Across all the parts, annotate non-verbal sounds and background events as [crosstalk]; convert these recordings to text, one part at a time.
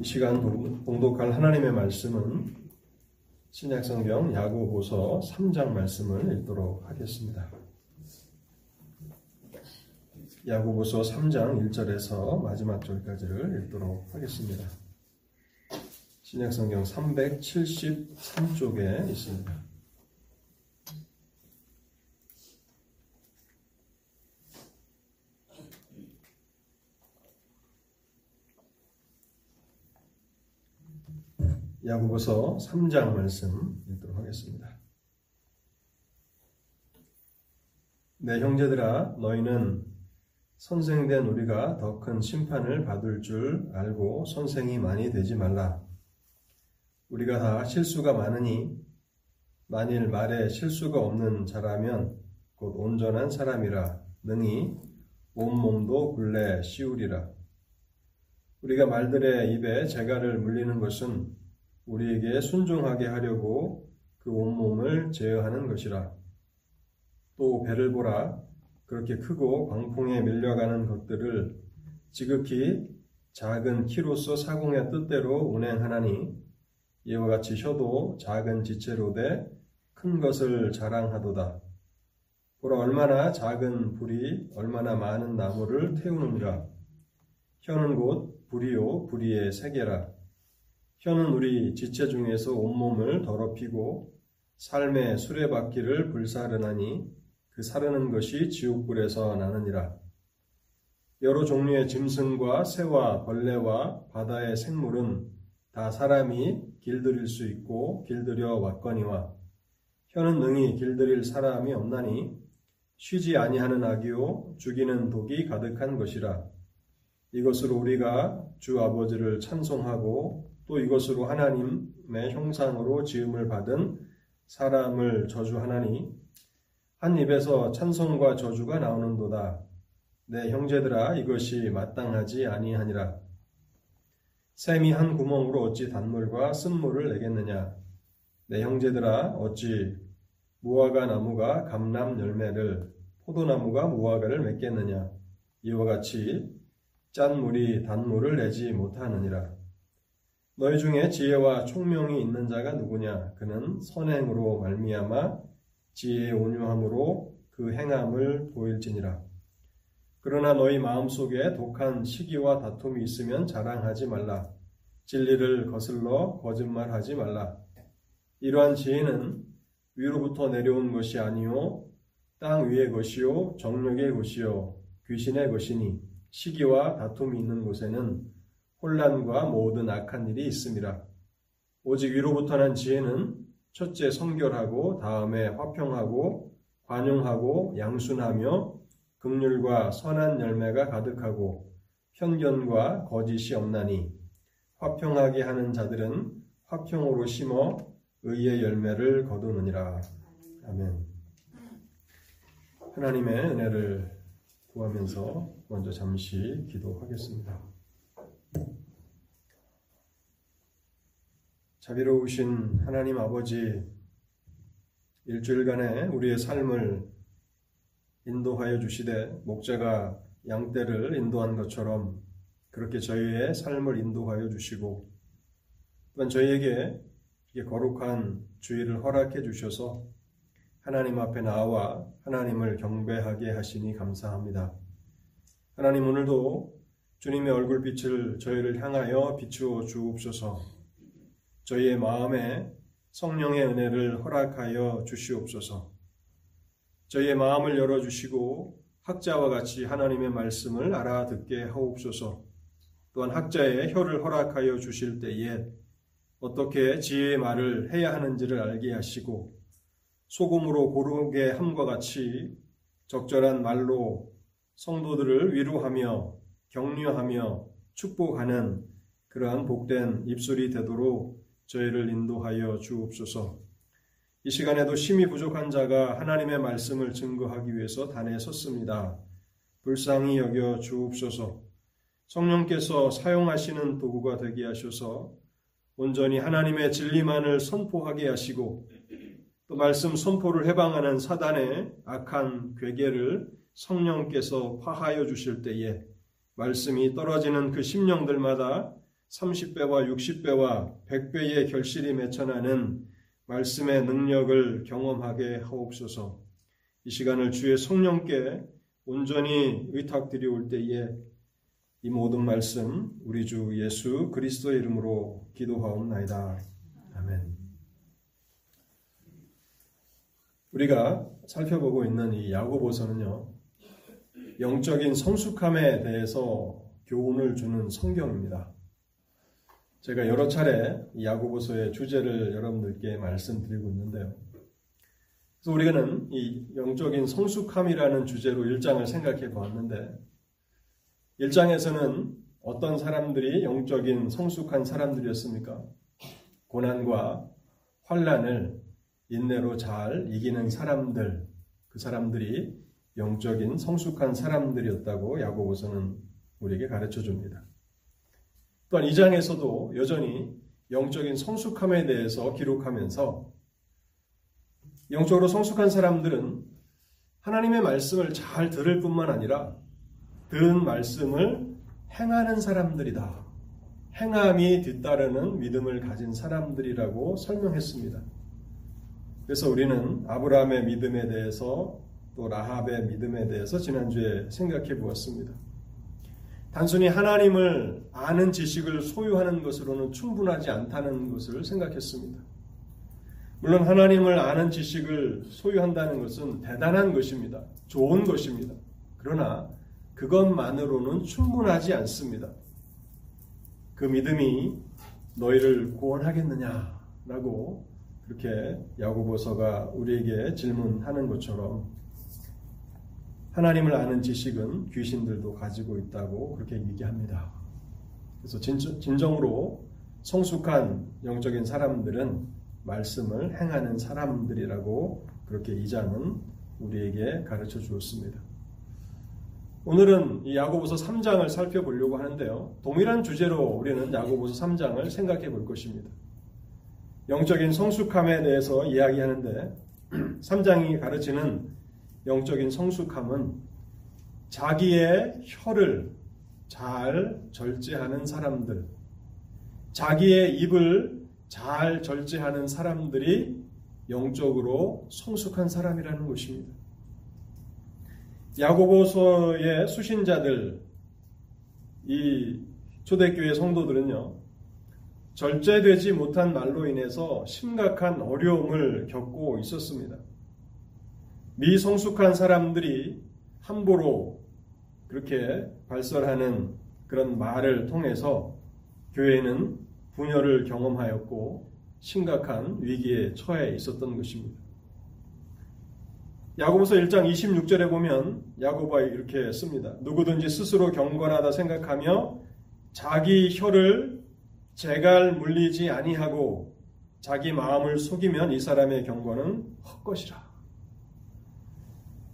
이 시간 봉독할 하나님의 말씀은 신약성경 야고보서 3장 말씀을 읽도록 하겠습니다. 야고보서 3장 1절에서 마지막 절까지를 읽도록 하겠습니다. 신약성경 373쪽에 있습니다. 야고보서 3장 말씀 읽도록 하겠습니다. 내 형제들아 너희는 선생된 우리가 더 큰 심판을 받을 줄 알고 선생이 많이 되지 말라. 우리가 다 실수가 많으니 만일 말에 실수가 없는 자라면 곧 온전한 사람이라 능히 온몸도 굴레 씌우리라. 우리가 말들의 입에 재갈을 물리는 것은 우리에게 순종하게 하려고 그 온몸을 제어하는 것이라. 또 배를 보라. 그렇게 크고 광풍에 밀려가는 것들을 지극히 작은 키로서 사공의 뜻대로 운행하나니 이와 같이 혀도 작은 지체로 돼 큰 것을 자랑하도다. 보라 얼마나 작은 불이 얼마나 많은 나무를 태우는가. 혀는 곧 불이요 불이의 세계라. 혀는 우리 지체 중에서 온몸을 더럽히고 삶의 수레바퀴를 불사르나니 그 사르는 것이 지옥불에서 나느니라. 여러 종류의 짐승과 새와 벌레와 바다의 생물은 다 사람이 길들일 수 있고 길들여 왔거니와 혀는 능히 길들일 사람이 없나니 쉬지 아니하는 악이요 죽이는 독이 가득한 것이라. 이것으로 우리가 주 아버지를 찬송하고 또 이것으로 하나님의 형상으로 지음을 받은 사람을 저주하나니 한 입에서 찬송과 저주가 나오는도다. 내 형제들아 이것이 마땅하지 아니하니라. 샘이 한 구멍으로 어찌 단물과 쓴물을 내겠느냐. 내 형제들아 어찌 무화과 나무가 감람 열매를 포도나무가 무화과를 맺겠느냐. 이와 같이 짠 물이 단물을 내지 못하느니라. 너희 중에 지혜와 총명이 있는 자가 누구냐? 그는 선행으로 말미암아 지혜의 온유함으로 그 행함을 보일지니라. 그러나 너희 마음속에 독한 시기와 다툼이 있으면 자랑하지 말라. 진리를 거슬러 거짓말하지 말라. 이러한 지혜는 위로부터 내려온 것이 아니요 땅 위의 것이요 정력의 것이요 귀신의 것이니 시기와 다툼이 있는 곳에는 혼란과 모든 악한 일이 있습니다. 오직 위로부터 난 지혜는 첫째 성결하고 다음에 화평하고 관용하고 양순하며 극률과 선한 열매가 가득하고 편견과 거짓이 없나니 화평하게 하는 자들은 화평으로 심어 의의 열매를 거두느니라. 아멘. 하나님의 은혜를 구하면서 먼저 잠시 기도하겠습니다. 자비로우신 하나님 아버지, 일주일간의 우리의 삶을 인도하여 주시되 목자가 양떼를 인도한 것처럼 그렇게 저희의 삶을 인도하여 주시고 또한 저희에게 거룩한 주의를 허락해 주셔서 하나님 앞에 나와 하나님을 경배하게 하시니 감사합니다. 하나님 오늘도 주님의 얼굴빛을 저희를 향하여 비추어 주옵소서. 저희의 마음에 성령의 은혜를 허락하여 주시옵소서. 저희의 마음을 열어주시고 학자와 같이 하나님의 말씀을 알아듣게 하옵소서. 또한 학자의 혀를 허락하여 주실 때에 어떻게 지혜의 말을 해야 하는지를 알게 하시고 소금으로 고르게 함과 같이 적절한 말로 성도들을 위로하며 격려하며 축복하는 그러한 복된 입술이 되도록 저희를 인도하여 주옵소서. 이 시간에도 심히 부족한 자가 하나님의 말씀을 증거하기 위해서 단에 섰습니다. 불쌍히 여겨 주옵소서. 성령께서 사용하시는 도구가 되게 하셔서 온전히 하나님의 진리만을 선포하게 하시고 또 말씀 선포를 해방하는 사단의 악한 괴계를 성령께서 파하여 주실 때에 말씀이 떨어지는 그 심령들마다 30배와 60배와 100배의 결실이 맺혀나는 말씀의 능력을 경험하게 하옵소서. 이 시간을 주의 성령께 온전히 의탁드리올 때에 이 모든 말씀 우리 주 예수 그리스도의 이름으로 기도하옵나이다. 아멘. 우리가 살펴보고 있는 이 야고보서는요. 영적인 성숙함에 대해서 교훈을 주는 성경입니다. 제가 여러 차례 이 야고보서의 주제를 여러분들께 말씀드리고 있는데요. 그래서 우리는 이 영적인 성숙함이라는 주제로 1장을 생각해 보았는데 1장에서는 어떤 사람들이 영적인 성숙한 사람들이었습니까? 고난과 환란을 인내로 잘 이기는 사람들, 그 사람들이 영적인 성숙한 사람들이었다고 야고보서는 우리에게 가르쳐 줍니다. 또한 2장에서도 여전히 영적인 성숙함에 대해서 기록하면서 영적으로 성숙한 사람들은 하나님의 말씀을 잘 들을 뿐만 아니라 들은 말씀을 행하는 사람들이다. 행함이 뒤따르는 믿음을 가진 사람들이라고 설명했습니다. 그래서 우리는 아브라함의 믿음에 대해서 또 라합의 믿음에 대해서 지난주에 생각해 보았습니다. 단순히 하나님을 아는 지식을 소유하는 것으로는 충분하지 않다는 것을 생각했습니다. 물론 하나님을 아는 지식을 소유한다는 것은 대단한 것입니다. 좋은 것입니다. 그러나 그것만으로는 충분하지 않습니다. 그 믿음이 너희를 구원하겠느냐라고 그렇게 야고보서가 우리에게 질문하는 것처럼 하나님을 아는 지식은 귀신들도 가지고 있다고 그렇게 얘기합니다. 그래서 진정으로 성숙한 영적인 사람들은 말씀을 행하는 사람들이라고 그렇게 이장은 우리에게 가르쳐 주었습니다. 오늘은 이 야고보서 3장을 살펴보려고 하는데요. 동일한 주제로 우리는 야고보서 3장을 생각해 볼 것입니다. 영적인 성숙함에 대해서 이야기하는데 [clears throat] 3장이 가르치는 영적인 성숙함은 자기의 혀를 잘 절제하는 사람들, 자기의 입을 잘 절제하는 사람들이 영적으로 성숙한 사람이라는 것입니다. 야고보서의 수신자들, 이 초대교회 성도들은요, 절제되지 못한 말로 인해서 심각한 어려움을 겪고 있었습니다. 미성숙한 사람들이 함부로 그렇게 발설하는 그런 말을 통해서 교회는 분열을 경험하였고 심각한 위기에 처해 있었던 것입니다. 야고보서 1장 26절에 보면 야고보가 이렇게 씁니다. 누구든지 스스로 경건하다 생각하며 자기 혀를 재갈 물리지 아니하고 자기 마음을 속이면 이 사람의 경건은 헛것이라.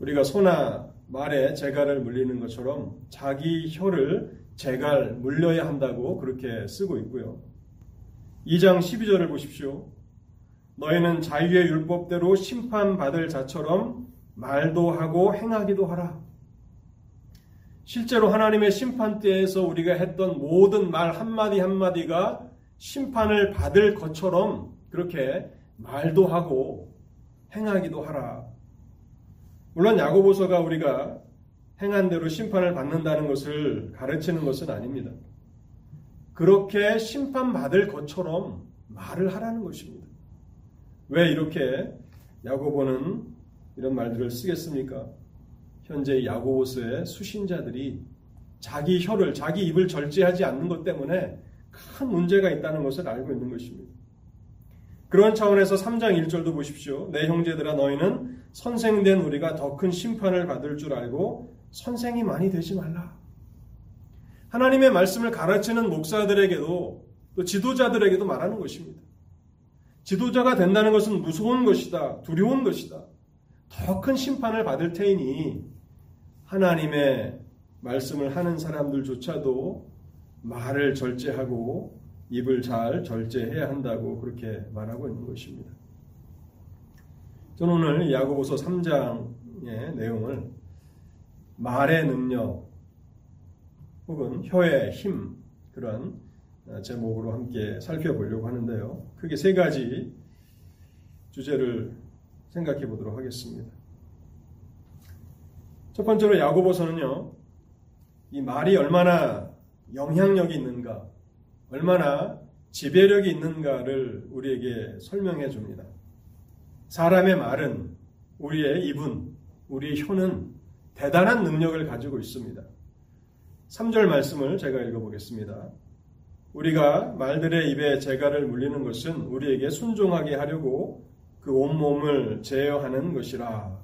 우리가 소나 말에 재갈을 물리는 것처럼 자기 혀를 재갈 물려야 한다고 그렇게 쓰고 있고요. 2장 12절을 보십시오. 너희는 자유의 율법대로 심판받을 자처럼 말도 하고 행하기도 하라. 실제로 하나님의 심판대에서 우리가 했던 모든 말 한마디 한마디가 심판을 받을 것처럼 그렇게 말도 하고 행하기도 하라. 물론 야고보서가 우리가 행한 대로 심판을 받는다는 것을 가르치는 것은 아닙니다. 그렇게 심판받을 것처럼 말을 하라는 것입니다. 왜 이렇게 야고보는 이런 말들을 쓰겠습니까? 현재 야고보스의 수신자들이 자기 혀를 자기 입을 절제하지 않는 것 때문에 큰 문제가 있다는 것을 알고 있는 것입니다. 그런 차원에서 3장 1절도 보십시오. 내 형제들아 너희는 선생된 우리가 더 큰 심판을 받을 줄 알고 선생이 많이 되지 말라. 하나님의 말씀을 가르치는 목사들에게도 또 지도자들에게도 말하는 것입니다. 지도자가 된다는 것은 무서운 것이다. 두려운 것이다. 더 큰 심판을 받을 테이니 하나님의 말씀을 하는 사람들조차도 말을 절제하고 입을 잘 절제해야 한다고 그렇게 말하고 있는 것입니다. 저는 오늘 야고보서 3장의 내용을 말의 능력 혹은 혀의 힘 그런 제목으로 함께 살펴보려고 하는데요. 크게 세 가지 주제를 생각해 보도록 하겠습니다. 첫 번째로 야고보서는요, 이 말이 얼마나 영향력이 있는가, 얼마나 지배력이 있는가를 우리에게 설명해 줍니다. 사람의 말은 우리의 입은, 우리의 혀는 대단한 능력을 가지고 있습니다. 3절 말씀을 제가 읽어보겠습니다. 우리가 말들의 입에 재갈을 물리는 것은 우리에게 순종하게 하려고 그 온몸을 제어하는 것이라.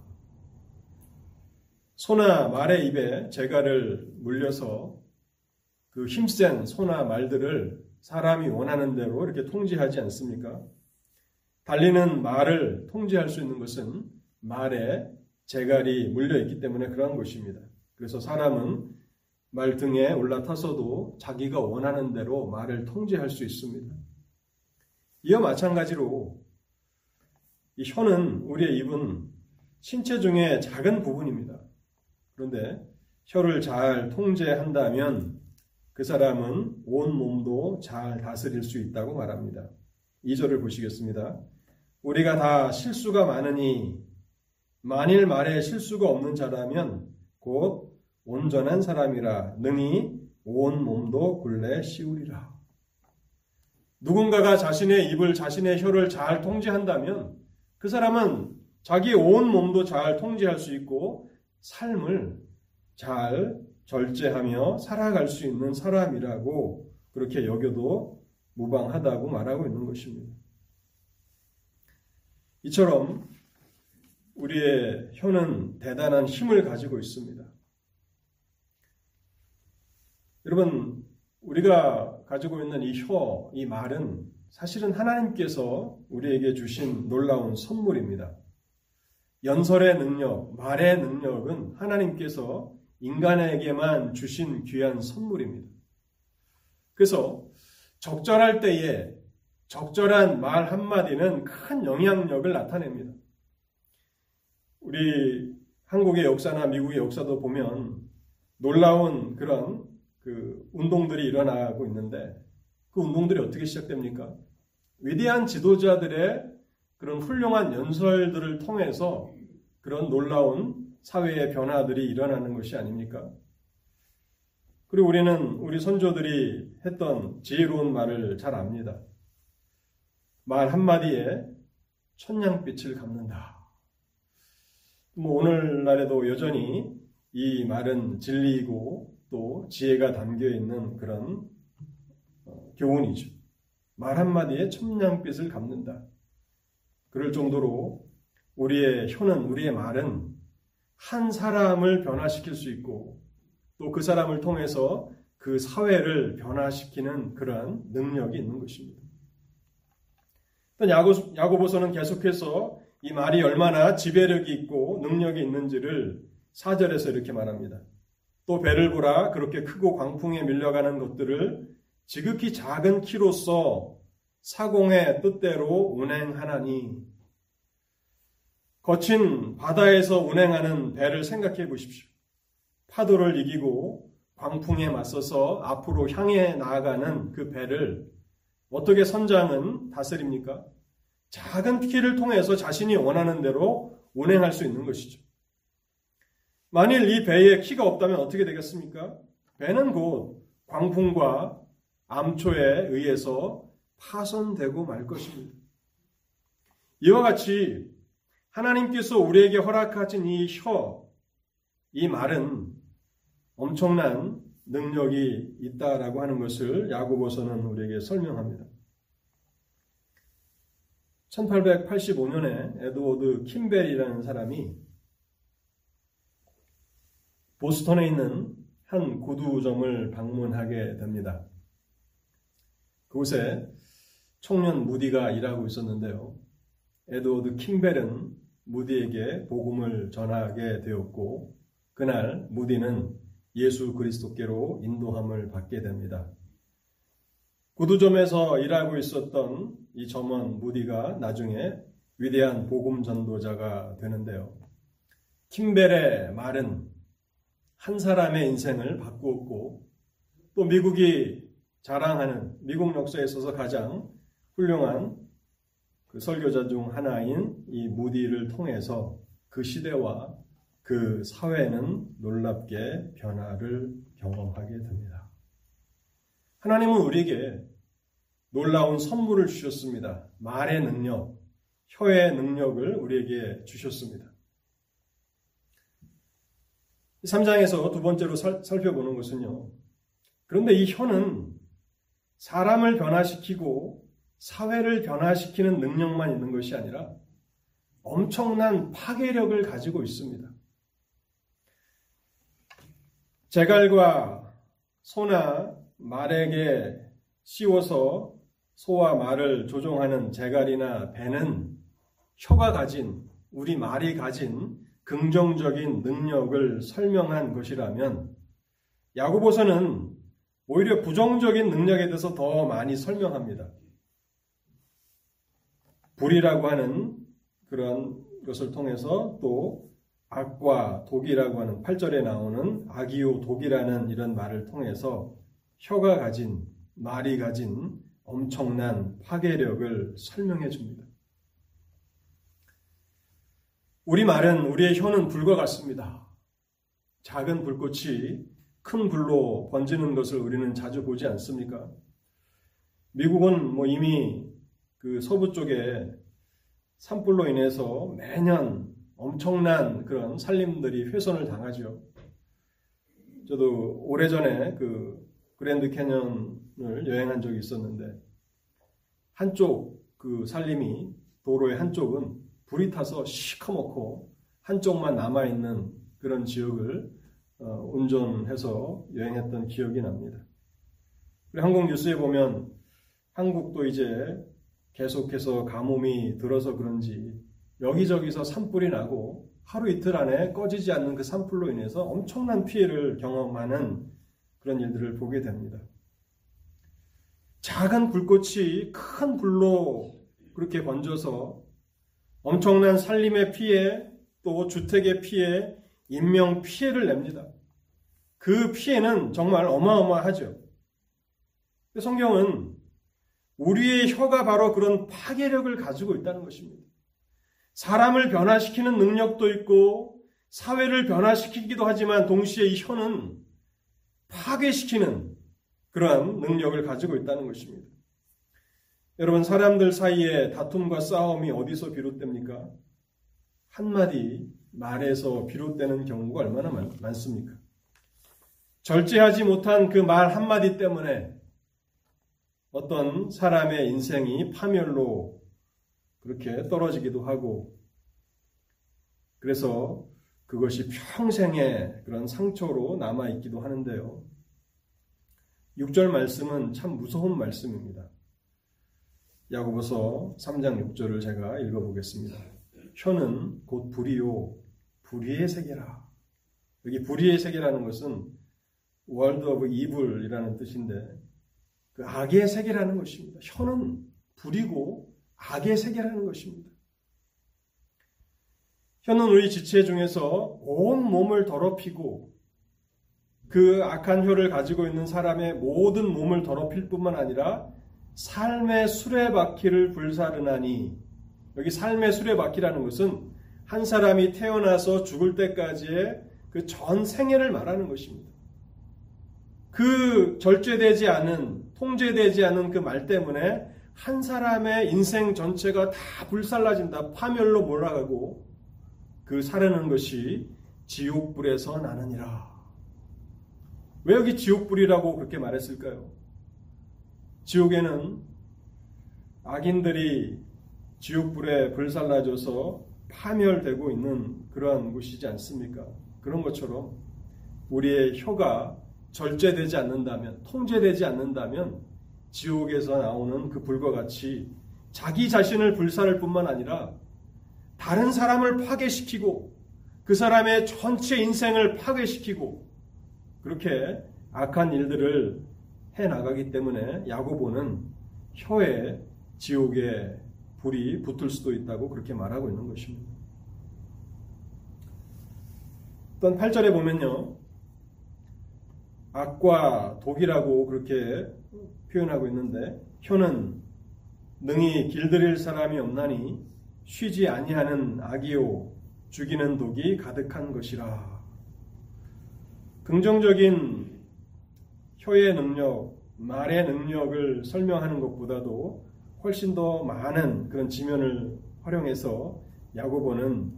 소나 말의 입에 재갈을 물려서 그 힘센 소나 말들을 사람이 원하는 대로 이렇게 통제하지 않습니까? 달리는 말을 통제할 수 있는 것은 말에 재갈이 물려 있기 때문에 그러한 것입니다. 그래서 사람은 말 등에 올라타서도 자기가 원하는 대로 말을 통제할 수 있습니다. 이와 마찬가지로 이 혀는 우리의 입은 신체 중에 작은 부분입니다. 그런데 혀를 잘 통제한다면 그 사람은 온 몸도 잘 다스릴 수 있다고 말합니다. 2절을 보시겠습니다. 우리가 다 실수가 많으니 만일 말에 실수가 없는 자라면 곧 온전한 사람이라 능히 온 몸도 굴레 씌우리라. 누군가가 자신의 입을 자신의 혀를 잘 통제한다면 그 사람은 자기 온 몸도 잘 통제할 수 있고 삶을 잘 절제하며 살아갈 수 있는 사람이라고 그렇게 여겨도 무방하다고 말하고 있는 것입니다. 이처럼 우리의 혀는 대단한 힘을 가지고 있습니다. 여러분, 우리가 가지고 있는 이 혀, 이 말은 사실은 하나님께서 우리에게 주신 놀라운 선물입니다. 연설의 능력, 말의 능력은 하나님께서 인간에게만 주신 귀한 선물입니다. 그래서 적절할 때에 적절한 말 한마디는 큰 영향력을 나타냅니다. 우리 한국의 역사나 미국의 역사도 보면 놀라운 그런 그 운동들이 일어나고 있는데 그 운동들이 어떻게 시작됩니까? 위대한 지도자들의 그런 훌륭한 연설들을 통해서 그런 놀라운 사회의 변화들이 일어나는 것이 아닙니까? 그리고 우리는 우리 선조들이 했던 지혜로운 말을 잘 압니다. 말 한마디에 천냥빛을 갚는다. 뭐 오늘날에도 여전히 이 말은 진리이고 또 지혜가 담겨 있는 그런 어, 교훈이죠. 말 한마디에 천냥빛을 갚는다. 그럴 정도로 우리의 혀는 우리의 말은 한 사람을 변화시킬 수 있고 또 그 사람을 통해서 그 사회를 변화시키는 그러한 능력이 있는 것입니다. 야고, 야고보서는 계속해서 이 말이 얼마나 지배력이 있고 능력이 있는지를 사절에서 이렇게 말합니다. 또 배를 보라 그렇게 크고 광풍에 밀려가는 것들을 지극히 작은 키로서 사공의 뜻대로 운행하나니 거친 바다에서 운행하는 배를 생각해 보십시오. 파도를 이기고 광풍에 맞서서 앞으로 향해 나아가는 그 배를 어떻게 선장은 다스립니까? 작은 키를 통해서 자신이 원하는 대로 운행할 수 있는 것이죠. 만일 이 배에 키가 없다면 어떻게 되겠습니까? 배는 곧 광풍과 암초에 의해서 파손되고 말 것입니다. 이와 같이 하나님께서 우리에게 허락하신 이 혀, 이 말은 엄청난 능력이 있다라고 하는 것을 야고보서는 우리에게 설명합니다. 1885년에 에드워드 킴벨이라는 사람이 보스턴에 있는 한 구두점을 방문하게 됩니다. 그곳에 청년 무디가 일하고 있었는데요. 에드워드 킹벨은 무디에게 복음을 전하게 되었고 그날 무디는 예수 그리스도께로 인도함을 받게 됩니다. 구두점에서 일하고 있었던 이 점원 무디가 나중에 위대한 복음 전도자가 되는데요. 킹벨의 말은 한 사람의 인생을 바꾸었고 또 미국이 자랑하는 미국 역사에 있어서 가장 훌륭한 그 설교자 중 하나인 이 무디를 통해서 그 시대와 그 사회는 놀랍게 변화를 경험하게 됩니다. 하나님은 우리에게 놀라운 선물을 주셨습니다. 말의 능력, 혀의 능력을 우리에게 주셨습니다. 3장에서 두 번째로 살, 살펴보는 것은요. 그런데 이 혀는 사람을 변화시키고 사회를 변화시키는 능력만 있는 것이 아니라 엄청난 파괴력을 가지고 있습니다. 제갈과 소나 말에게 씌워서 소와 말을 조종하는 제갈이나 배는 혀가 가진 우리 말이 가진 긍정적인 능력을 설명한 것이라면 야구보서는 오히려 부정적인 능력에 대해서 더 많이 설명합니다. 불이라고 하는 그런 것을 통해서 또 악과 독이라고 하는 8절에 나오는 악이요 독이라는 이런 말을 통해서 혀가 가진 말이 가진 엄청난 파괴력을 설명해 줍니다. 우리 말은 우리의 혀는 불과 같습니다. 작은 불꽃이 큰 불로 번지는 것을 우리는 자주 보지 않습니까? 미국은 뭐 이미 그 서부 쪽에 산불로 인해서 매년 엄청난 그런 산림들이 훼손을 당하죠. 저도 오래전에 그 그랜드 캐년을 여행한 적이 있었는데 한쪽 그 산림이 도로의 한쪽은 불이 타서 시커멓고 한쪽만 남아 있는 그런 지역을 어, 운전해서 여행했던 기억이 납니다. 한국 뉴스에 보면 한국도 이제 계속해서 가뭄이 들어서 그런지 여기저기서 산불이 나고 하루 이틀 안에 꺼지지 않는 그 산불로 인해서 엄청난 피해를 경험하는 그런 일들을 보게 됩니다. 작은 불꽃이 큰 불로 그렇게 번져서 엄청난 산림의 피해 또 주택의 피해 인명 피해를 냅니다. 그 피해는 정말 어마어마하죠. 성경은 우리의 혀가 바로 그런 파괴력을 가지고 있다는 것입니다. 사람을 변화시키는 능력도 있고 사회를 변화시키기도 하지만 동시에 이 혀는 파괴시키는 그러한 능력을 가지고 있다는 것입니다. 여러분, 사람들 사이에 다툼과 싸움이 어디서 비롯됩니까? 한마디 말에서 비롯되는 경우가 얼마나 많, 많습니까? 절제하지 못한 그 말 한마디 때문에 어떤 사람의 인생이 파멸로 그렇게 떨어지기도 하고 그래서 그것이 평생의 그런 상처로 남아 있기도 하는데요. 6절 말씀은 참 무서운 말씀입니다. 야고보서 3장 6절을 제가 읽어보겠습니다. 혀는 곧 불이요 불의의 세계라. 여기 불의의 세계라는 것은 world of evil이라는 뜻인데 그 악의 세계라는 것입니다. 혀는 불이고 악의 세계라는 것입니다. 혀는 우리 지체 중에서 온 몸을 더럽히고 그 악한 혀를 가지고 있는 사람의 모든 몸을 더럽힐 뿐만 아니라 삶의 수레바퀴를 불사르나니 여기 삶의 수레바퀴라는 것은 한 사람이 태어나서 죽을 때까지의 그 전 생애를 말하는 것입니다. 그 절제되지 않은 통제되지 않은 그 말 때문에 한 사람의 인생 전체가 다 불살라진다. 파멸로 몰아가고 그 사려는 것이 지옥불에서 나느니라. 왜 여기 지옥불이라고 그렇게 말했을까요? 지옥에는 악인들이 지옥불에 불살라져서 파멸되고 있는 그러한 곳이지 않습니까? 그런 것처럼 우리의 혀가 절제되지 않는다면, 통제되지 않는다면 지옥에서 나오는 그 불과 같이 자기 자신을 불살할 뿐만 아니라 다른 사람을 파괴시키고 그 사람의 전체 인생을 파괴시키고 그렇게 악한 일들을 해 나가기 때문에 야고보는 혀에 지옥에 불이 붙을 수도 있다고 그렇게 말하고 있는 것입니다. 또한 8절에 보면요. 악과 독이라고 그렇게 표현하고 있는데 혀는 능히 길들일 사람이 없나니 쉬지 아니하는 악이요 죽이는 독이 가득한 것이라. 긍정적인 혀의 능력, 말의 능력을 설명하는 것보다도 훨씬 더 많은 그런 지면을 활용해서 야고보는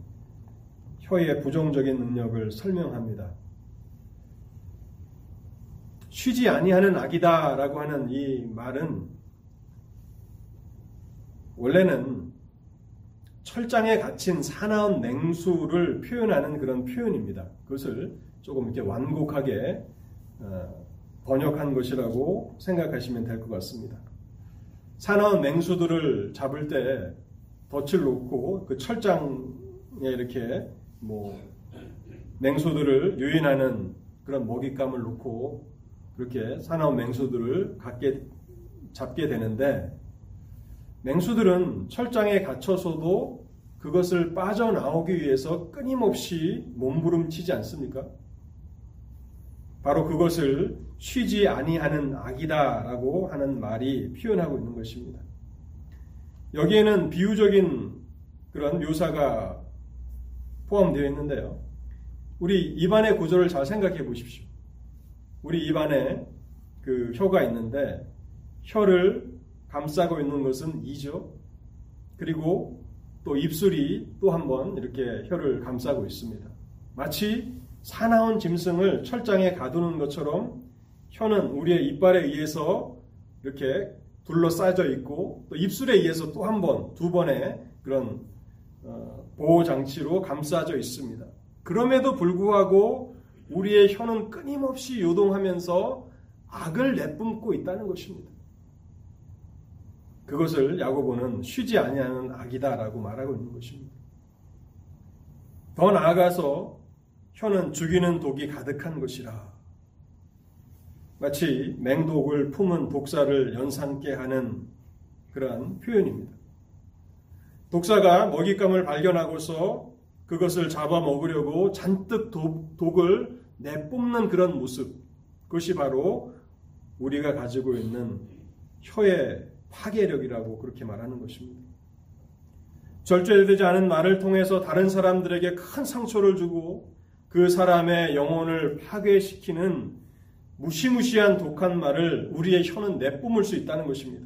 혀의 부정적인 능력을 설명합니다. 쉬지 아니하는 악이다라고 하는 이 말은 원래는 철장에 갇힌 사나운 냉수를 표현하는 그런 표현입니다. 그것을 조금 이렇게 완곡하게 어, 번역한 것이라고 생각하시면 될 것 같습니다. 사나운 냉수들을 잡을 때 덫을 놓고 그 철장에 이렇게 뭐 맹수들을 유인하는 그런 먹잇감을 놓고 그렇게 사나운 맹수들을 갖게 잡게 되는데 맹수들은 철장에 갇혀서도 그것을 빠져나오기 위해서 끊임없이 몸부림치지 않습니까? 바로 그것을 쉬지 아니하는 악이다라고 하는 말이 표현하고 있는 것입니다. 여기에는 비유적인 그런 묘사가 포함되어 있는데요. 우리 입안의 구조를 잘 생각해 보십시오. 우리 입안에 그 혀가 있는데 혀를 감싸고 있는 것은 이죠. 그리고 또 입술이 또 한 번 이렇게 혀를 감싸고 있습니다. 마치 사나운 짐승을 철장에 가두는 것처럼 혀는 우리의 이빨에 의해서 이렇게 둘러싸져 있고 또 입술에 의해서 또 한 번, 두 번의 그런 어, 보호 장치로 감싸져 있습니다. 그럼에도 불구하고 우리의 혀는 끊임없이 요동하면서 악을 내뿜고 있다는 것입니다. 그것을 야고보는 쉬지 아니하는 악이다라고 말하고 있는 것입니다. 더 나아가서 혀는 죽이는 독이 가득한 것이라. 마치 맹독을 품은 독사를 연상케 하는 그러한 표현입니다. 독사가 먹잇감을 발견하고서 그것을 잡아먹으려고 잔뜩 독, 독을 내뿜는 그런 모습. 그것이 바로 우리가 가지고 있는 혀의 파괴력이라고 그렇게 말하는 것입니다. 절제되지 않은 말을 통해서 다른 사람들에게 큰 상처를 주고 그 사람의 영혼을 파괴시키는 무시무시한 독한 말을 우리의 혀는 내뿜을 수 있다는 것입니다.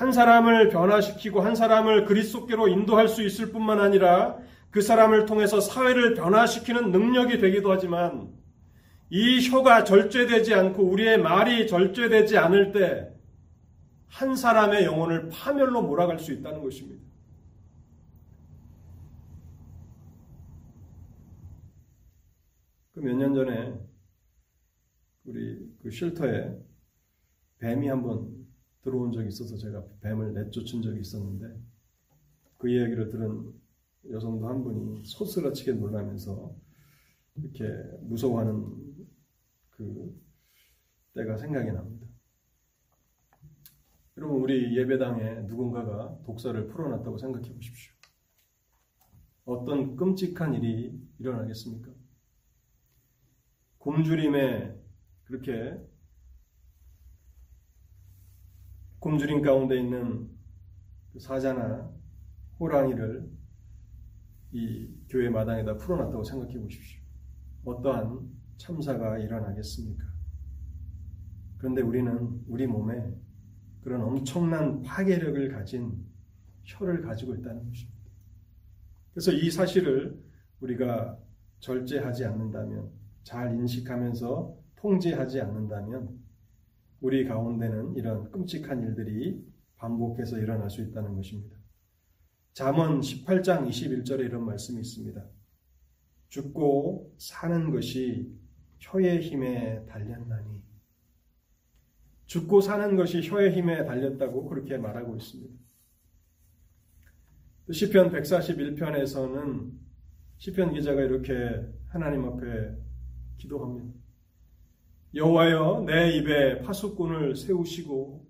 한 사람을 변화시키고 한 사람을 그리스도께로 인도할 수 있을 뿐만 아니라 그 사람을 통해서 사회를 변화시키는 능력이 되기도 하지만 이 혀가 절제되지 않고 우리의 말이 절제되지 않을 때 한 사람의 영혼을 파멸로 몰아갈 수 있다는 것입니다. 그 몇 년 전에 우리 그 쉘터에 뱀이 한번 들어온 적이 있어서 제가 뱀을 내쫓은 적이 있었는데 그 이야기를 들은 여성도 한 분이 소스라치게 놀라면서 이렇게 무서워하는 그 때가 생각이 납니다. 여러분 우리 예배당에 누군가가 독사를 풀어놨다고 생각해 보십시오. 어떤 끔찍한 일이 일어나겠습니까? 곰주림에 그렇게 곰주림 가운데 있는 그 사자나 호랑이를 이 교회 마당에다 풀어놨다고 생각해 보십시오. 어떠한 참사가 일어나겠습니까? 그런데 우리는 우리 몸에 그런 엄청난 파괴력을 가진 혀를 가지고 있다는 것입니다. 그래서 이 사실을 우리가 절제하지 않는다면, 잘 인식하면서 통제하지 않는다면, 우리 가운데는 이런 끔찍한 일들이 반복해서 일어날 수 있다는 것입니다. 잠언 18장 21절에 이런 말씀이 있습니다. 죽고 사는 것이 혀의 힘에 달렸나니 죽고 사는 것이 혀의 힘에 달렸다고 그렇게 말하고 있습니다. 시편 141편에서는 시편 기자가 이렇게 하나님 앞에 기도합니다. 여호와여 내 입에 파수꾼을 세우시고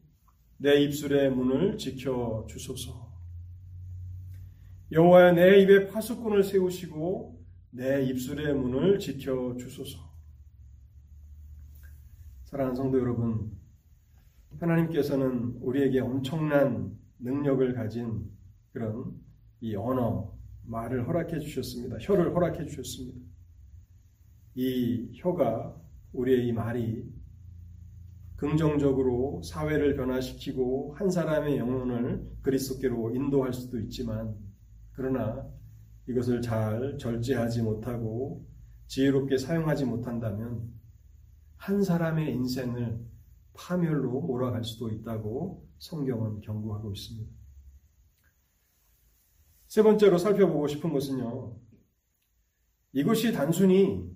내 입술의 문을 지켜 주소서. 여호와여 내 입에 파수꾼을 세우시고 내 입술의 문을 지켜 주소서. 사랑하는 성도 여러분, 하나님께서는 우리에게 엄청난 능력을 가진 그런 이 언어, 말을 허락해 주셨습니다. 혀를 허락해 주셨습니다. 이 혀가 우리의 이 말이 긍정적으로 사회를 변화시키고 한 사람의 영혼을 그리스도께로 인도할 수도 있지만 그러나 이것을 잘 절제하지 못하고 지혜롭게 사용하지 못한다면 한 사람의 인생을 파멸로 몰아갈 수도 있다고 성경은 경고하고 있습니다. 세 번째로 살펴보고 싶은 것은요. 이것이 단순히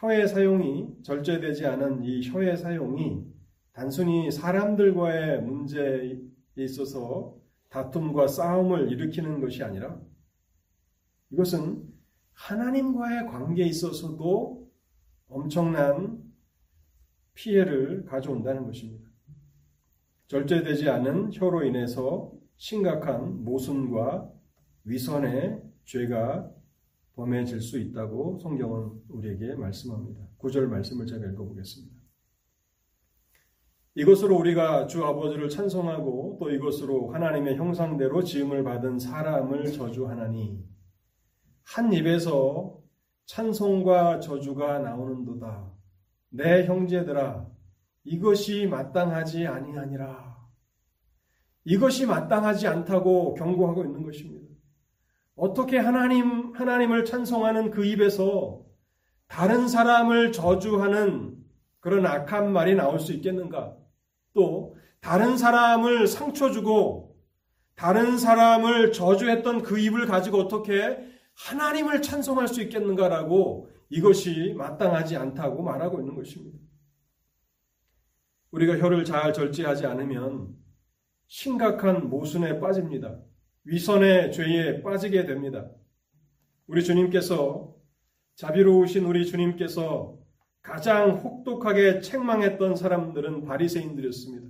혀의 사용이 절제되지 않은 이 혀의 사용이 단순히 사람들과의 문제에 있어서 다툼과 싸움을 일으키는 것이 아니라 이것은 하나님과의 관계에 있어서도 엄청난 피해를 가져온다는 것입니다. 절제되지 않은 혀로 인해서 심각한 모순과 위선의 죄가 범해질 수 있다고 성경은 우리에게 말씀합니다. 구절 말씀을 제가 읽어보겠습니다. 이것으로 우리가 주 아버지를 찬송하고 또 이것으로 하나님의 형상대로 지음을 받은 사람을 저주하나니 한 입에서 찬송과 저주가 나오는도다. 내 형제들아 이것이 마땅하지 아니하니라. 이것이 마땅하지 않다고 경고하고 있는 것입니다. 어떻게 하나님, 하나님을 찬송하는 그 입에서 다른 사람을 저주하는 그런 악한 말이 나올 수 있겠는가? 또, 다른 사람을 상처 주고, 다른 사람을 저주했던 그 입을 가지고 어떻게 하나님을 찬송할 수 있겠는가라고 이것이 마땅하지 않다고 말하고 있는 것입니다. 우리가 혀를 잘 절제하지 않으면 심각한 모순에 빠집니다. 위선의 죄에 빠지게 됩니다. 우리 주님께서 자비로우신 우리 주님께서 가장 혹독하게 책망했던 사람들은 바리새인들이었습니다.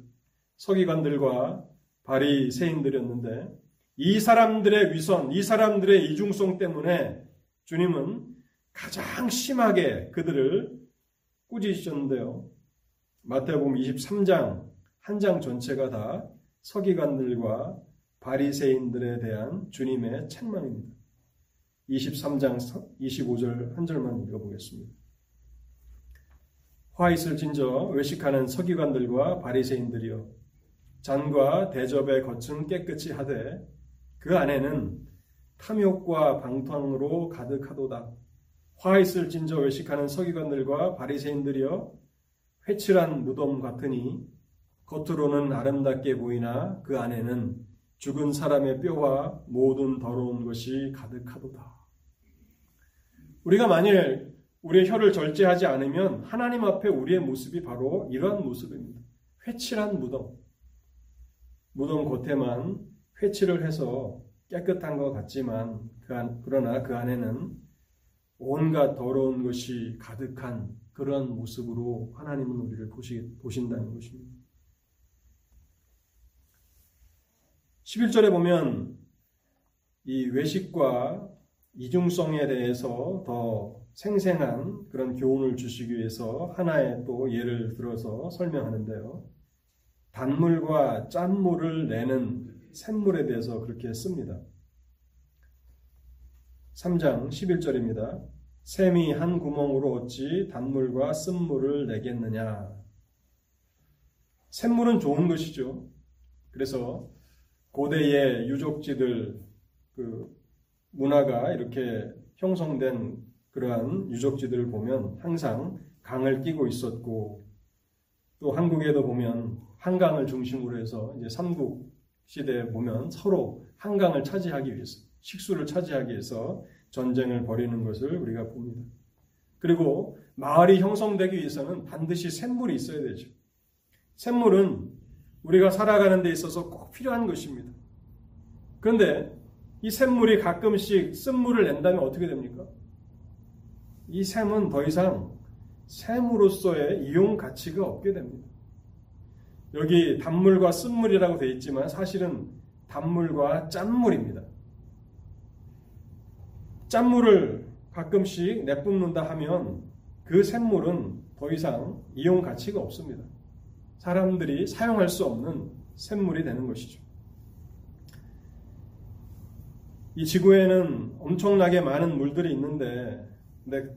서기관들과 바리새인들이었는데 이 사람들의 위선, 이 사람들의 이중성 때문에 주님은 가장 심하게 그들을 꾸짖으셨는데요. 마태복음 23장 한 장 전체가 다 서기관들과 바리새인들에 대한 주님의 책망입니다. 23장 25절 한 절만 읽어보겠습니다. 화 있을 진저 외식하는 서기관들과 바리새인들이여 잔과 대접의 겉은 깨끗이 하되 그 안에는 탐욕과 방탕으로 가득하도다. 화 있을 진저 외식하는 서기관들과 바리새인들이여 회칠한 무덤 같으니 겉으로는 아름답게 보이나 그 안에는 죽은 사람의 뼈와 모든 더러운 것이 가득하도다. 우리가 만일 우리의 혀를 절제하지 않으면 하나님 앞에 우리의 모습이 바로 이러한 모습입니다. 회칠한 무덤. 무덤 겉에만 회칠을 해서 깨끗한 것 같지만 그 안, 그러나 그 안에는 온갖 더러운 것이 가득한 그러한 모습으로 하나님은 우리를 보시, 보신다는 것입니다. 11절에 보면 이 외식과 이중성에 대해서 더 생생한 그런 교훈을 주시기 위해서 하나의 또 예를 들어서 설명하는데요. 단물과 짠물을 내는 샘물에 대해서 그렇게 씁니다. 3장 11절입니다. 샘이 한 구멍으로 어찌 단물과 쓴물을 내겠느냐. 샘물은 좋은 것이죠. 그래서 고대의 유적지들 그 문화가 이렇게 형성된 그러한 유적지들을 보면 항상 강을 끼고 있었고 또 한국에도 보면 한강을 중심으로 해서 이제 삼국 시대에 보면 서로 한강을 차지하기 위해서 식수를 차지하기 위해서 전쟁을 벌이는 것을 우리가 봅니다. 그리고 마을이 형성되기 위해서는 반드시 샘물이 있어야 되죠. 샘물은 우리가 살아가는 데 있어서 꼭 필요한 것입니다. 그런데 이 샘물이 가끔씩 쓴물을 낸다면 어떻게 됩니까? 이 샘은 더 이상 샘으로서의 이용 가치가 없게 됩니다. 여기 단물과 쓴물이라고 되어 있지만 사실은 단물과 짠물입니다. 짠물을 가끔씩 내뿜는다 하면 그 샘물은 더 이상 이용 가치가 없습니다. 사람들이 사용할 수 없는 샘물이 되는 것이죠. 이 지구에는 엄청나게 많은 물들이 있는데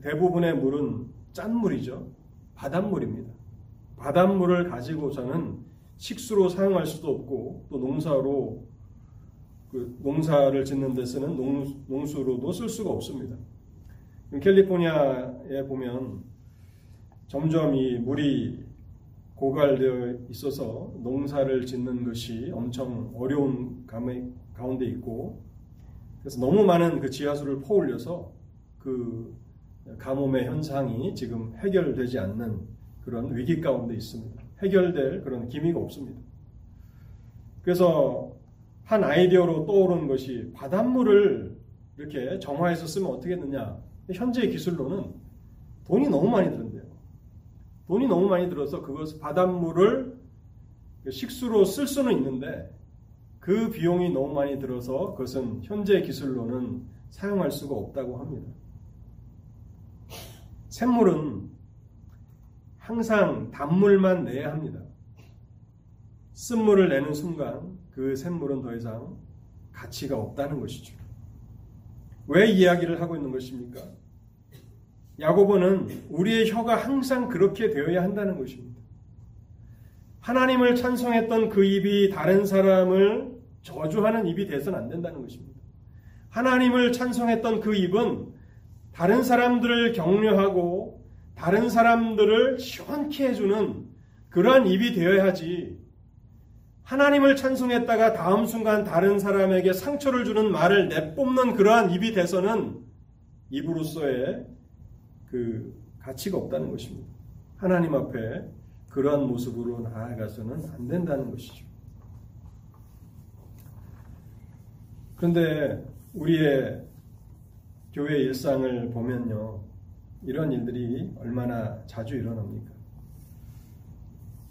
대부분의 물은 짠물이죠. 바닷물입니다. 바닷물을 가지고서는 식수로 사용할 수도 없고 또 농사로 그 농사를 짓는 데 쓰는 농, 수로도쓸 수가 없습니다. 캘리포니아에 보면 점점 이 물이 고갈되어 있어서 농사를 짓는 것이 엄청 어려운 가운데 있고 그래서 너무 많은 그 지하수를 퍼올려서 그 가뭄의 현상이 지금 해결되지 않는 그런 위기 가운데 있습니다. 해결될 그런 기미가 없습니다. 그래서 한 아이디어로 떠오른 것이 바닷물을 이렇게 정화해서 쓰면 어떻게 되느냐. 현재 기술로는 돈이 너무 많이 드는데요. 돈이 너무 많이 들어서 그것 바닷물을 식수로 쓸 수는 있는데 그 비용이 너무 많이 들어서 그것은 현재 기술로는 사용할 수가 없다고 합니다. 샘물은 항상 단물만 내야 합니다. 쓴물을 내는 순간 그 샘물은 더 이상 가치가 없다는 것이죠. 왜 이야기를 하고 있는 것입니까? 야고보는 우리의 혀가 항상 그렇게 되어야 한다는 것입니다. 하나님을 찬송했던 그 입이 다른 사람을 저주하는 입이 돼서는 안 된다는 것입니다. 하나님을 찬송했던 그 입은 다른 사람들을 격려하고 다른 사람들을 시원케 해주는 그러한 입이 되어야 하지. 하나님을 찬송했다가 다음 순간 다른 사람에게 상처를 주는 말을 내뿜는 그러한 입이 돼서는 입으로서의 그 가치가 없다는 것입니다. 하나님 앞에 그러한 모습으로 나아가서는 안 된다는 것이죠. 그런데 우리의 교회 일상을 보면요. 이런 일들이 얼마나 자주 일어납니까?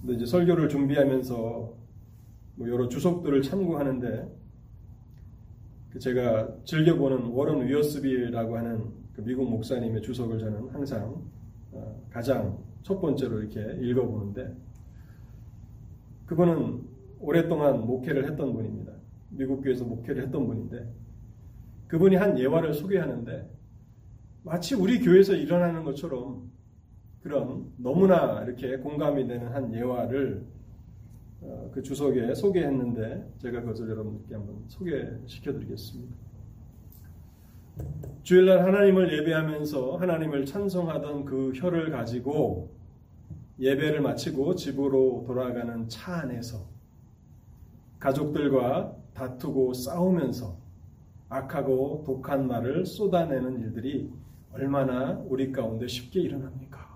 근데 이제 설교를 준비하면서 뭐 여러 주석들을 참고하는데 그 제가 즐겨보는 워런 위어스빌라고 하는 그 미국 목사님의 주석을 저는 항상 어, 가장 첫 번째로 이렇게 읽어보는데 그분은 오랫동안 목회를 했던 분입니다. 미국 교회에서 목회를 했던 분인데 그분이 한 예화를 소개하는데 마치 우리 교회에서 일어나는 것처럼 그런 너무나 이렇게 공감이 되는 한 예화를 어, 그 주석에 소개했는데 제가 그것을 여러분께 한번 소개시켜 드리겠습니다. 주일날 하나님을 예배하면서 하나님을 찬송하던 그 혀를 가지고 예배를 마치고 집으로 돌아가는 차 안에서 가족들과 다투고 싸우면서 악하고 독한 말을 쏟아내는 일들이 얼마나 우리 가운데 쉽게 일어납니까?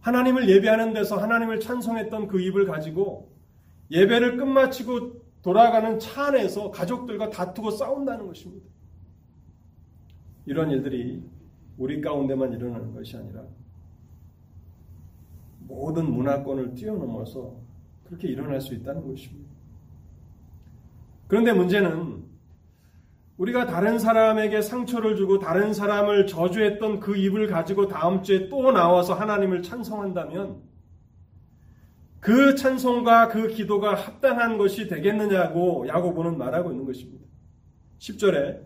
하나님을 예배하는 데서 하나님을 찬송했던 그 입을 가지고 예배를 끝마치고 돌아가는 차 안에서 가족들과 다투고 싸운다는 것입니다. 이런 일들이 우리 가운데만 일어나는 것이 아니라 모든 문화권을 뛰어넘어서 그렇게 일어날 수 있다는 것입니다. 그런데 문제는 우리가 다른 사람에게 상처를 주고 다른 사람을 저주했던 그 입을 가지고 다음 주에 또 나와서 하나님을 찬송한다면 그 찬송과 그 기도가 합당한 것이 되겠느냐고 야고보는 말하고 있는 것입니다. 10절에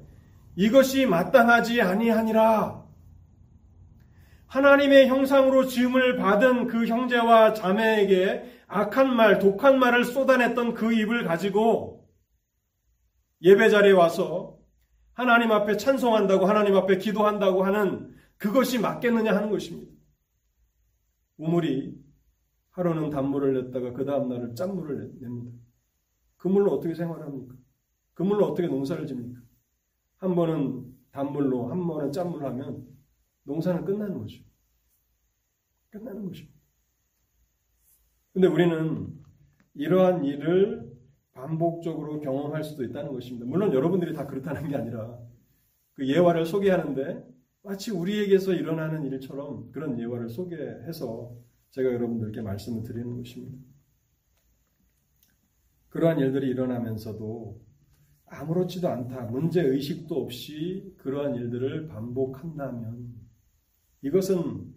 이것이 마땅하지 아니하니라 하나님의 형상으로 지음을 받은 그 형제와 자매에게 악한 말, 독한 말을 쏟아냈던 그 입을 가지고 예배 자리에 와서 하나님 앞에 찬송한다고 하나님 앞에 기도한다고 하는 그것이 맞겠느냐 하는 것입니다. 우물이 하루는 단물을 냈다가 그 다음 날을 짠물을 냅니다. 그 물로 어떻게 생활합니까? 그 물로 어떻게 농사를 집니까? 한 번은 단물로 한 번은 짠물로 하면 농사는 끝나는 거죠. 끝나는 것입니다. 근데 우리는 이러한 일을 반복적으로 경험할 수도 있다는 것입니다. 물론 여러분들이 다 그렇다는 게 아니라 그 예화를 소개하는데 마치 우리에게서 일어나는 일처럼 그런 예화를 소개해서 제가 여러분들께 말씀을 드리는 것입니다. 그러한 일들이 일어나면서도 아무렇지도 않다, 문제 의식도 없이 그러한 일들을 반복한다면 이것은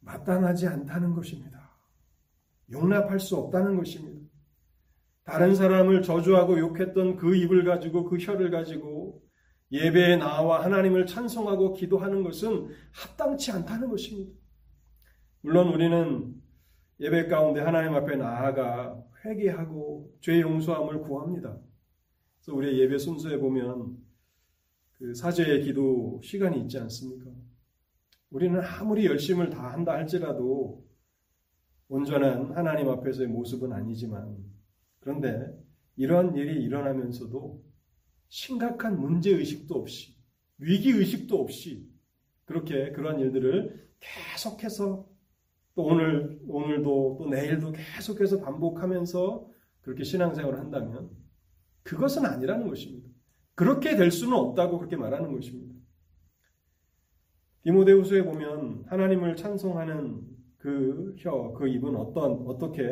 마땅하지 않다는 것입니다. 용납할 수 없다는 것입니다. 다른 사람을 저주하고 욕했던 그 입을 가지고 그 혀를 가지고 예배에 나와 하나님을 찬송하고 기도하는 것은 합당치 않다는 것입니다. 물론 우리는 예배 가운데 하나님 앞에 나아가 회개하고 죄 용서함을 구합니다. 그래서 우리의 예배 순서에 보면 그 사제의 기도 시간이 있지 않습니까? 우리는 아무리 열심을 다 한다 할지라도 온전한 하나님 앞에서의 모습은 아니지만 그런데 이러한 일이 일어나면서도 심각한 문제의식도 없이 위기의식도 없이 그렇게 그런 일들을 계속해서 또 오늘, 오늘도 또 내일도 계속해서 반복하면서 그렇게 신앙생활을 한다면 그것은 아니라는 것입니다. 그렇게 될 수는 없다고 그렇게 말하는 것입니다. 디모데후서에 보면 하나님을 찬송하는 그 혀, 그 입은 어떤 어떻게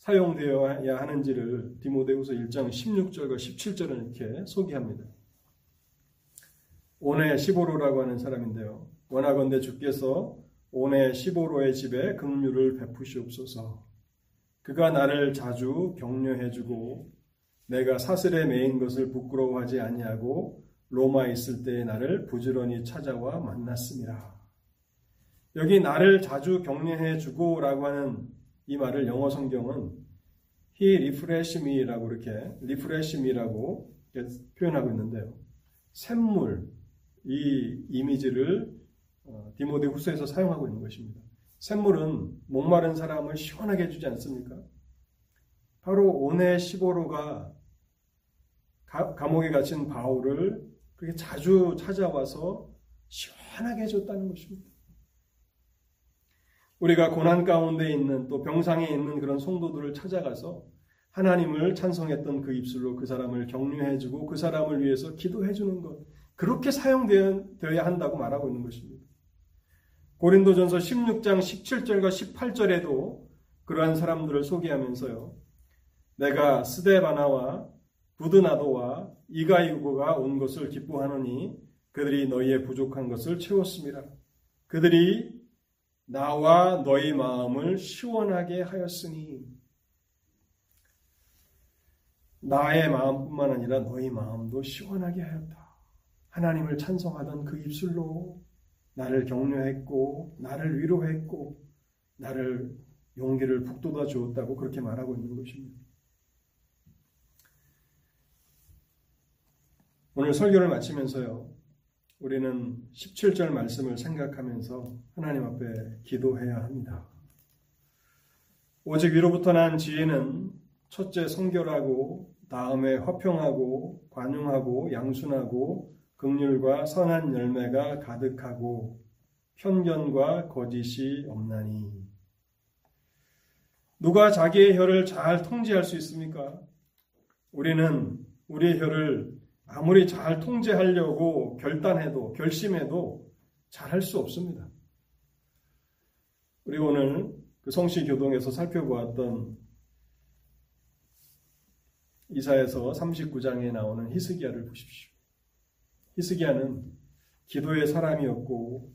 사용되어야 하는지를 디모데후서 1장 16절과 17절은 이렇게 소개합니다. 오네 시보로라고 하는 사람인데요. 원하건대 주께서 오네 시보로의 집에 긍휼을 베푸시옵소서. 그가 나를 자주 격려해주고 내가 사슬에 매인 것을 부끄러워하지 아니하고 로마 있을 때에 나를 부지런히 찾아와 만났습니다. 여기 나를 자주 격려해주고라고 하는 이 말을 영어 성경은 he refresh me라고 이렇게 refresh me라고 표현하고 있는데요. 샘물 이 이미지를 어, 디모데 후서에서 사용하고 있는 것입니다. 샘물은 목마른 사람을 시원하게 해주지 않습니까? 바로 오네 시보로가 감옥에 갇힌 바울을 그렇게 자주 찾아와서 시원하게 해줬다는 것입니다. 우리가 고난 가운데 있는 또 병상에 있는 그런 성도들을 찾아가서 하나님을 찬송했던 그 입술로 그 사람을 격려해주고 그 사람을 위해서 기도해주는 것 그렇게 사용되어야 한다고 말하고 있는 것입니다. 고린도전서 16장 17절과 18절에도 그러한 사람들을 소개하면서요. 내가 스데바나와 부드나도와 이가이고가 온 것을 기뻐하노니 그들이 너희의 부족한 것을 채웠습니다. 그들이 나와 너희 마음을 시원하게 하였으니 나의 마음뿐만 아니라 너희 마음도 시원하게 하였다. 하나님을 찬송하던 그 입술로 나를 격려했고 나를 위로했고 나를 용기를 북돋아 주었다고 그렇게 말하고 있는 것입니다. 오늘 설교를 마치면서요. 우리는 17절 말씀을 생각하면서 하나님 앞에 기도해야 합니다. 오직 위로부터 난 지혜는 첫째 성결하고 다음에 화평하고 관용하고 양순하고 극률과 선한 열매가 가득하고 편견과 거짓이 없나니 누가 자기의 혀를 잘 통제할 수 있습니까? 우리는 우리의 혀를 아무리 잘 통제하려고 결단해도 결심해도 잘 할 수 없습니다. 우리 오늘 그 성시 교동에서 살펴보았던 이사에서 39장에 나오는 히스기야를 보십시오. 히스기야는 기도의 사람이었고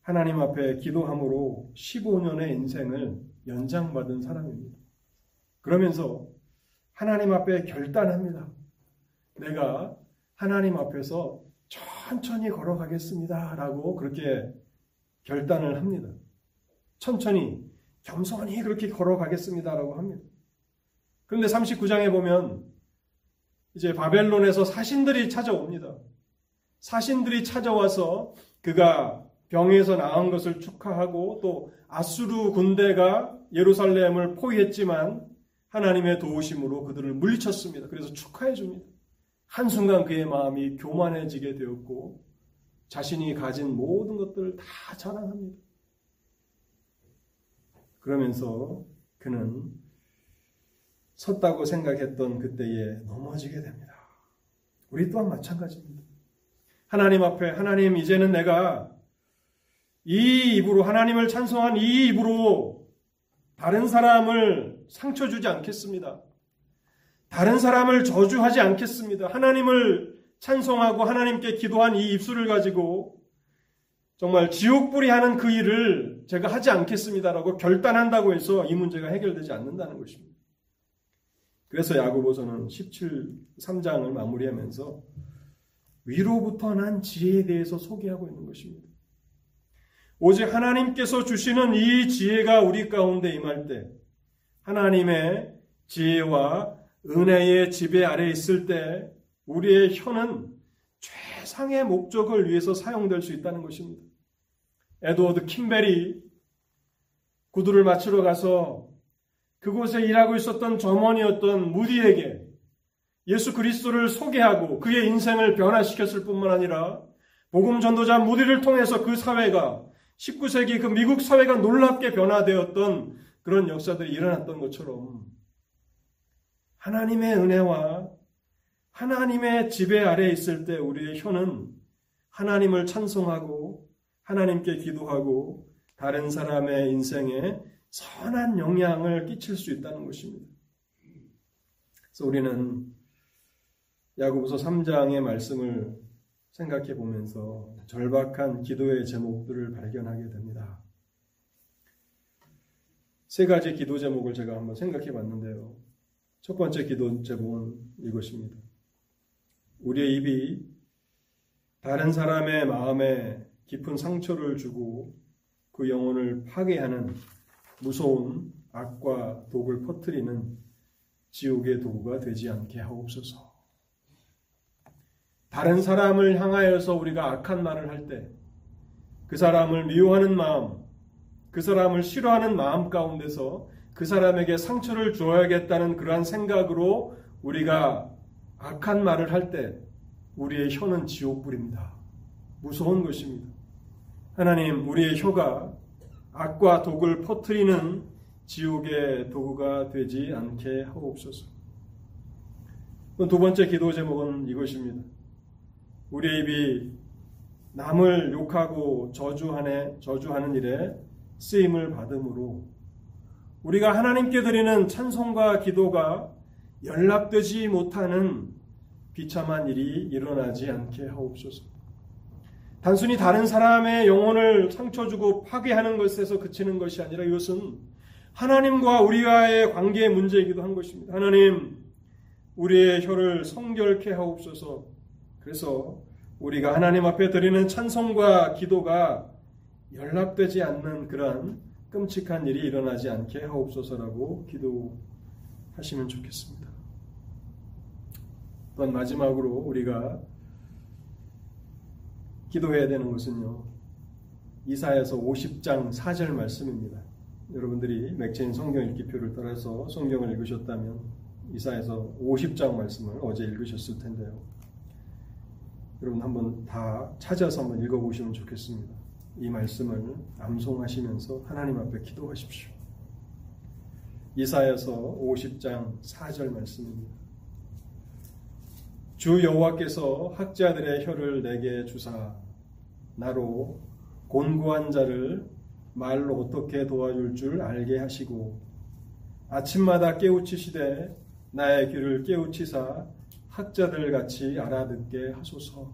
하나님 앞에 기도함으로 15년의 인생을 연장받은 사람입니다. 그러면서 하나님 앞에 결단합니다. 내가 하나님 앞에서 천천히 걸어가겠습니다. 라고 그렇게 결단을 합니다. 천천히, 겸손히 그렇게 걸어가겠습니다. 라고 합니다. 그런데 39장에 보면 이제 바벨론에서 사신들이 찾아옵니다. 사신들이 찾아와서 그가 병에서 나은 것을 축하하고 또 아수르 군대가 예루살렘을 포위했지만 하나님의 도우심으로 그들을 물리쳤습니다. 그래서 축하해 줍니다. 한순간 그의 마음이 교만해지게 되었고 자신이 가진 모든 것들을 다 자랑합니다. 그러면서 그는 섰다고 생각했던 그때에 넘어지게 됩니다. 우리 또한 마찬가지입니다. 하나님 앞에 하나님 이제는 내가 이 입으로 하나님을 찬송한 이 입으로 다른 사람을 상처 주지 않겠습니다. 다른 사람을 저주하지 않겠습니다. 하나님을 찬송하고 하나님께 기도한 이 입술을 가지고 정말 지옥불이 하는 그 일을 제가 하지 않겠습니다라고 결단한다고 해서 이 문제가 해결되지 않는다는 것입니다. 그래서 야고보서는 17, 3장을 마무리하면서 위로부터 난 지혜에 대해서 소개하고 있는 것입니다. 오직 하나님께서 주시는 이 지혜가 우리 가운데 임할 때 하나님의 지혜와 은혜의 지배 아래 있을 때 우리의 혀는 최상의 목적을 위해서 사용될 수 있다는 것입니다. 에드워드 킴베리 구두를 맞추러 가서 그곳에 일하고 있었던 점원이었던 무디에게 예수 그리스도를 소개하고 그의 인생을 변화시켰을 뿐만 아니라 복음 전도자 무디를 통해서 그 사회가 19세기 그 미국 사회가 놀랍게 변화되었던 그런 역사들이 일어났던 것처럼 하나님의 은혜와 하나님의 지배 아래 있을 때 우리의 혀는 하나님을 찬송하고 하나님께 기도하고 다른 사람의 인생에 선한 영향을 끼칠 수 있다는 것입니다. 그래서 우리는 야고보서 3장의 말씀을 생각해 보면서 절박한 기도의 제목들을 발견하게 됩니다. 세 가지 기도 제목을 제가 한번 생각해 봤는데요. 첫 번째 기도 제목은 이것입니다. 우리의 입이 다른 사람의 마음에 깊은 상처를 주고 그 영혼을 파괴하는 무서운 악과 독을 퍼뜨리는 지옥의 도구가 되지 않게 하옵소서. 다른 사람을 향하여서 우리가 악한 말을 할 때, 그 사람을 미워하는 마음, 그 사람을 싫어하는 마음 가운데서 그 사람에게 상처를 주어야겠다는 그러한 생각으로 우리가 악한 말을 할 때, 우리의 혀는 지옥불입니다. 무서운 것입니다. 하나님, 우리의 혀가 악과 독을 퍼뜨리는 지옥의 도구가 되지 않게 하옵소서. 두 번째 기도 제목은 이것입니다. 우리의 입이 남을 욕하고 저주하는 일에 쓰임을 받음으로 우리가 하나님께 드리는 찬송과 기도가 연락되지 못하는 비참한 일이 일어나지 않게 하옵소서. 단순히 다른 사람의 영혼을 상처 주고 파괴하는 것에서 그치는 것이 아니라 이것은 하나님과 우리와의 관계의 문제이기도 한 것입니다. 하나님, 우리의 혀를 성결케 하옵소서. 그래서 우리가 하나님 앞에 드리는 찬송과 기도가 연락되지 않는 그러한 끔찍한 일이 일어나지 않게 하옵소서라고 기도하시면 좋겠습니다. 또한 마지막으로 우리가 기도해야 되는 것은요. 이사야서 50장 4절 말씀입니다. 여러분들이 맥체인 성경 읽기표를 따라서 성경을 읽으셨다면 이사야서 50장 말씀을 어제 읽으셨을 텐데요. 여러분 한번 다 찾아서 한번 읽어보시면 좋겠습니다. 이 말씀을 암송하시면서 하나님 앞에 기도하십시오. 이사야서 50장 4절 말씀입니다. 주 여호와께서 학자들의 혀를 내게 주사 나로 곤고한 자를 말로 어떻게 도와줄 줄 알게 하시고 아침마다 깨우치시되 나의 귀를 깨우치사 학자들 같이 알아듣게 하소서.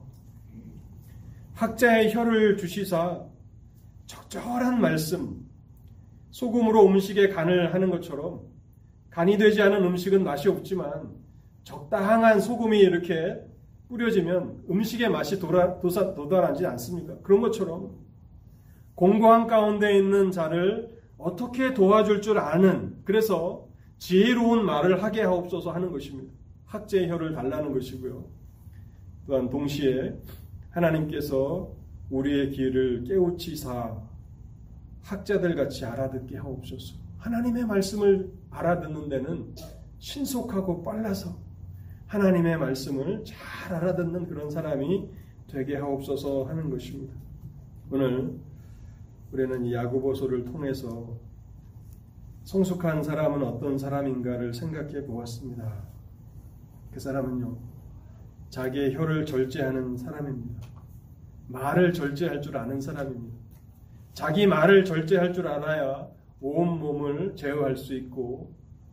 학자의 혀를 주시사 적절한 말씀, 소금으로 음식에 간을 하는 것처럼 간이 되지 않은 음식은 맛이 없지만 적당한 소금이 이렇게 뿌려지면 음식의 맛이 도라, 도사, 도달하지 않습니까? 그런 것처럼 공고한 가운데 있는 자를 어떻게 도와줄 줄 아는 그래서 지혜로운 말을 하게 하옵소서 하는 것입니다. 학제의 혀를 달라는 것이고요. 또한 동시에 하나님께서 우리의 귀를 깨우치사 학자들 같이 알아듣게 하옵소서. 하나님의 말씀을 알아듣는 데는 신속하고 빨라서 하나님의 말씀을 잘 알아듣는 그런 사람이 되게 하옵소서 하는 것입니다. 오늘 우리는 이 야고보서를 통해서 성숙한 사람은 어떤 사람인가를 생각해 보았습니다. 그 사람은요, 자기의 혀를 절제하는 사람입니다. 말을 절제할 줄 아는 사람입니다. 자기 말을 절제할 줄 알아야 온 몸을 제어할 수 있고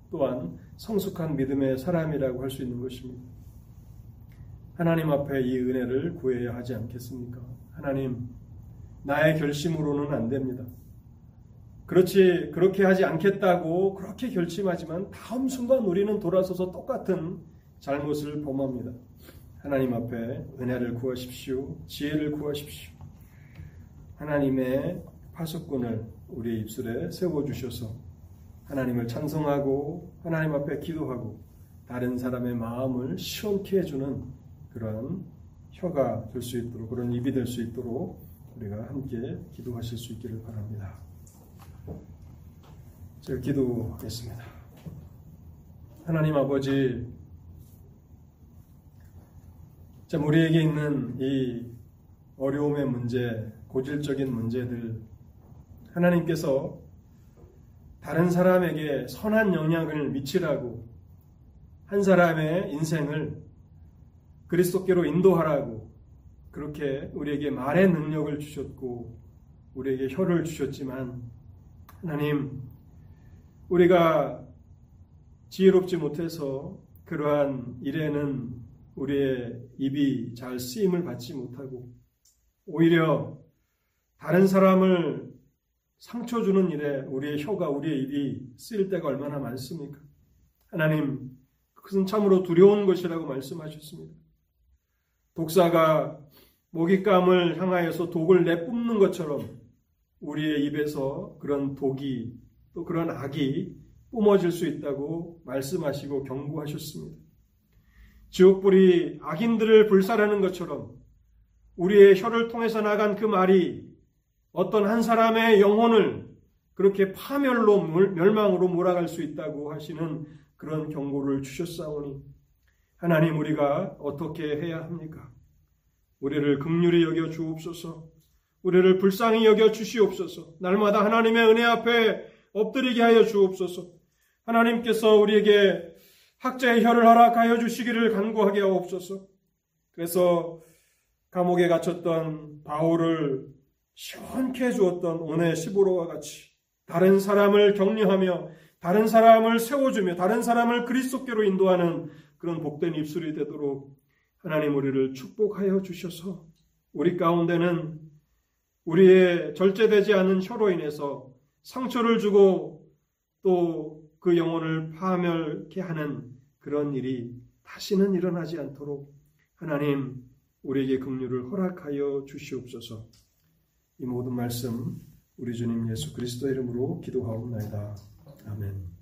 또한 성숙한 믿음의 사람이라고 할 수 있는 것입니다. 하나님 앞에 이 은혜를 구해야 하지 않겠습니까? 하나님, 나의 결심으로는 안 됩니다. 그렇지 그렇게 하지 않겠다고 그렇게 결심하지만 다음 순간 우리는 돌아서서 똑같은 잘못을 범합니다. 하나님 앞에 은혜를 구하십시오. 지혜를 구하십시오. 하나님의 파수꾼을 우리의 입술에 세워 주셔서 하나님을 찬송하고 하나님 앞에 기도하고 다른 사람의 마음을 시원케 해주는 그런 혀가 될 수 있도록 그런 입이 될 수 있도록 우리가 함께 기도하실 수 있기를 바랍니다. 제가 기도하겠습니다. 하나님 아버지, 참 우리에게 있는 이 어려움의 문제, 고질적인 문제들, 하나님께서 다른 사람에게 선한 영향을 미치라고 한 사람의 인생을 그리스도께로 인도하라고 그렇게 우리에게 말의 능력을 주셨고 우리에게 혀를 주셨지만 하나님 우리가 지혜롭지 못해서 그러한 일에는 우리의 입이 잘 쓰임을 받지 못하고 오히려 다른 사람을 상처 주는 일에 우리의 혀가 우리의 입이 쓰일 때가 얼마나 많습니까? 하나님, 그것은 참으로 두려운 것이라고 말씀하셨습니다. 독사가 먹잇감을 향하여서 독을 내뿜는 것처럼 우리의 입에서 그런 독이 또 그런 악이 뿜어질 수 있다고 말씀하시고 경고하셨습니다. 지옥불이 악인들을 불살하는 것처럼 우리의 혀를 통해서 나간 그 말이 어떤 한 사람의 영혼을 그렇게 파멸로 멸망으로 몰아갈 수 있다고 하시는 그런 경고를 주셨사오니 하나님 우리가 어떻게 해야 합니까? 우리를 극률히 여겨 주옵소서. 우리를 불쌍히 여겨 주시옵소서. 날마다 하나님의 은혜 앞에 엎드리게 하여 주옵소서. 하나님께서 우리에게 학자의 혀를 허락하여 주시기를 간구하게 하옵소서. 그래서 감옥에 갇혔던 바울을 시원케 해주었던 오늘 시보로와 같이 다른 사람을 격려하며 다른 사람을 세워주며 다른 사람을 그리스도께로 인도하는 그런 복된 입술이 되도록 하나님 우리를 축복하여 주셔서 우리 가운데는 우리의 절제되지 않은 혀로 인해서 상처를 주고 또 그 영혼을 파멸케 하는 그런 일이 다시는 일어나지 않도록 하나님 우리에게 긍휼을 허락하여 주시옵소서. 이 모든 말씀 우리 주님 예수 그리스도 이름으로 기도하옵나이다. 아멘.